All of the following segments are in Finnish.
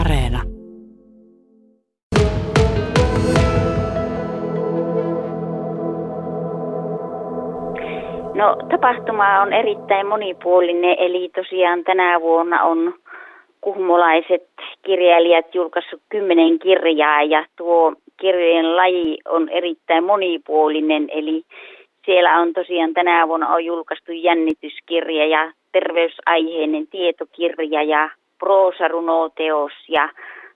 Areena. No tapahtuma on erittäin monipuolinen, eli tosiaan tänä vuonna on kuhmolaiset kirjailijat julkaissut kymmenen kirjaa ja tuo kirjojen laji on erittäin monipuolinen, eli siellä on tosiaan tänä vuonna on julkaistu jännityskirja ja terveysaiheinen tietokirja ja proosarunoteos ja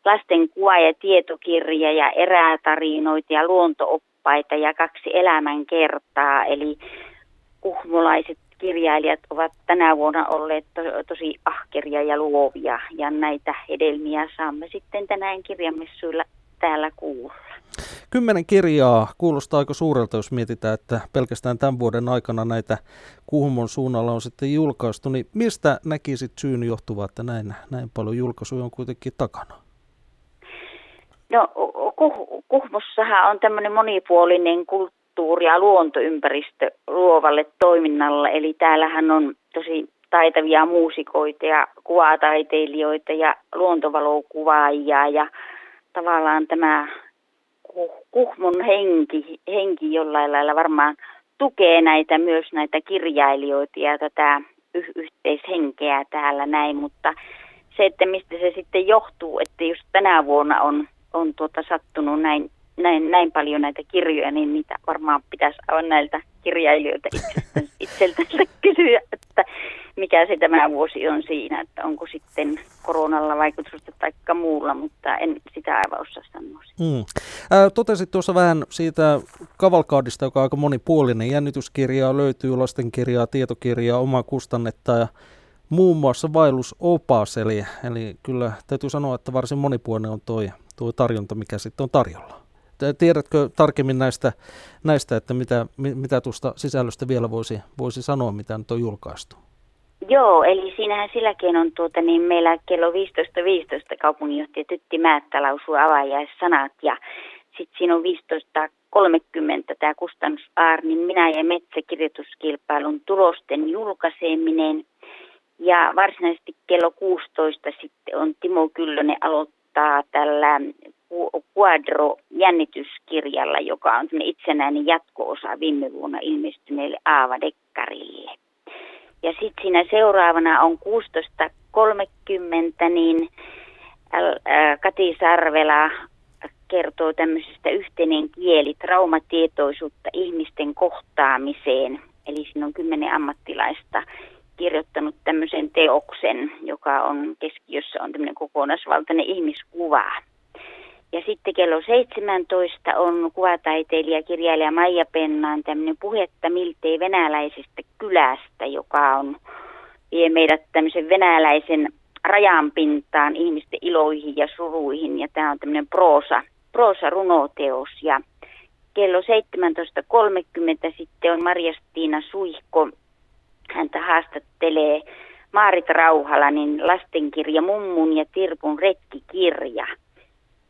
lasten kuva- ja tietokirja ja erätarinoita ja luontooppaita ja kaksi elämänkertaa. Eli kuhmolaiset kirjailijat ovat tänä vuonna olleet to, tosi ahkeria ja luovia ja näitä hedelmiä saamme sitten tänään kirjamessuilla täällä kuulla. Kymmenen kirjaa, kuulostaa aika suurelta, jos mietitään, että pelkästään tämän vuoden aikana näitä Kuhmon suunnalla on sitten julkaistu, niin mistä näkisit syyn johtuva, että näin, näin paljon julkaisuja on kuitenkin takana? No Kuh- Kuhmossahan on tämmöinen monipuolinen kulttuuri- ja luontoympäristö luovalle toiminnalle, eli täällähän on tosi taitavia muusikoita ja kuvataiteilijoita ja luontovalokuvaajia ja tavallaan tämä Kuhmon henki, henki jollain lailla varmaan tukee näitä myös näitä kirjailijoita ja tätä y- yhteishenkeä täällä näin, mutta se, että mistä se sitten johtuu, että just tänä vuonna on, on tuota sattunut näin, näin, näin paljon näitä kirjoja, niin niitä varmaan pitäisi aivan näiltä kirjailijoilta itseltä kysyä, että mikä se tämä vuosi on siinä, että onko sitten koronalla vaikutusta tai muulla, mutta en sitä aivan osaa sanoa. Mm. Ää, totesit tuossa vähän siitä kavalkaadista, joka on aika monipuolinen. Jännityskirjaa löytyy, lastenkirjaa, tietokirjaa, omaa kustannetta ja muun muassa vaellusopas. Eli, eli kyllä täytyy sanoa, että varsin monipuolinen on tuo, tuo tarjonta, mikä sitten on tarjolla. Tiedätkö tarkemmin näistä, näistä että mitä, mitä tuosta sisällöstä vielä voisi, voisi sanoa, mitä nyt on julkaistu? Joo, eli siinähän silläkin on tuota, niin meillä kello 15.15 15 kaupunginjohtaja Tytti Määttä lausuu avaajaissanat ja sitten siinä on 15.30 tämä kustannus Aarnin Minä ja metsäkirjoituskilpailun tulosten julkaiseminen. Ja varsinaisesti kello 16 sitten on Timo Kyllönen aloittaa tällä Quadro-jännityskirjalla, joka on itsenäinen jatko-osa viime vuonna ilmestyneelle Aava Dekkarille. Ja sitten siinä seuraavana on 16.30, niin Kati Sarvela kertoo tämmöisestä yhteinen kieli, traumatietoisuutta ihmisten kohtaamiseen. Eli siinä on kymmenen ammattilaista kirjoittanut tämmöisen teoksen, joka on keskiössä on tämmöinen kokonaisvaltainen ihmiskuva. Ja sitten kello 17 on kuvataiteilija, kirjailija Maija Pennaan tämmöinen puhetta miltei venäläisestä kylästä, joka on, vie meidät tämmöisen venäläisen rajanpintaan ihmisten iloihin ja suruihin. Ja tämä on tämmöinen proosa, proosa runoteos. Ja kello 17.30 sitten on Marjastiina Suihko. Häntä haastattelee Maarit Rauhalanin lastenkirja Mummun ja Tirpun retkikirja –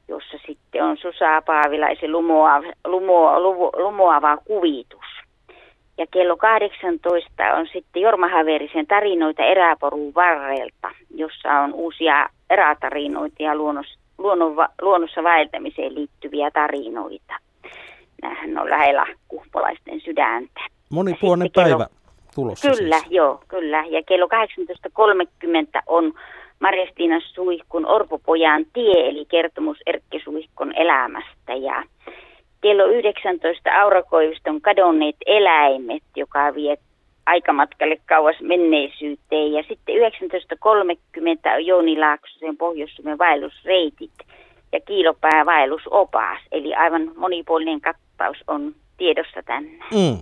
jossa sitten on Susa Paavilaisen lumoava, lumo, lumo, lumoava kuvitus. Ja kello 18 on sitten Jorma Haverisen tarinoita eräporun varrelta, jossa on uusia erätarinoita ja luonnos, luonnon, luonnossa vaeltamiseen liittyviä tarinoita. Nämähän on lähellä kuhpolaisten sydäntä. Monipuolinen päivä kello, tulossa Kyllä, siis. joo, kyllä. Ja kello 18.30 on Marjastiina Suihkun Orpopojan tie, eli kertomus Erkki Suihkun elämästä. Ja kello 19 Aurakoiviston kadonneet eläimet, joka vie aikamatkalle kauas menneisyyteen. Ja sitten 19.30 on Jouni Laaksosen Pohjois-Suomen vaellusreitit ja Kiilopää vaellusopas. Eli aivan monipuolinen kattaus on tiedossa tänne. Mm.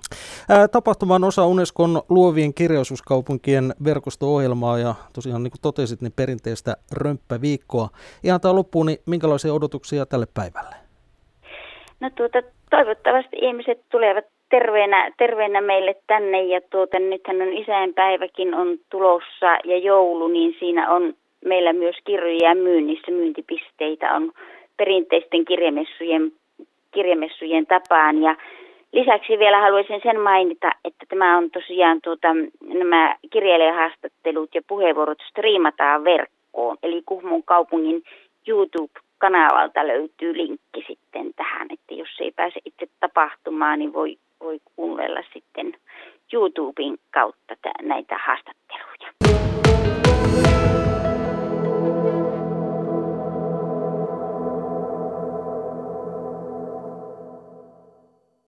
Tapahtuman osa Unescon luovien kirjallisuuskaupunkien verkosto-ohjelmaa ja tosiaan niin kuin totesit, niin perinteistä römppäviikkoa. Ihan tämä loppuun, niin minkälaisia odotuksia tälle päivälle? No tuota, toivottavasti ihmiset tulevat terveenä, terveenä meille tänne ja tuota, nythän on isänpäiväkin on tulossa ja joulu, niin siinä on meillä myös kirjoja myynnissä, myyntipisteitä on perinteisten kirjamessujen, kirjamessujen tapaan ja Lisäksi vielä haluaisin sen mainita, että tämä on tosiaan tuota, nämä kirjailijahaastattelut ja puheenvuorot striimataan verkkoon. Eli Kuhmon kaupungin YouTube-kanavalta löytyy linkki sitten tähän, että jos ei pääse itse tapahtumaan, niin voi, voi kuunnella sitten YouTuben kautta näitä haastatteluja.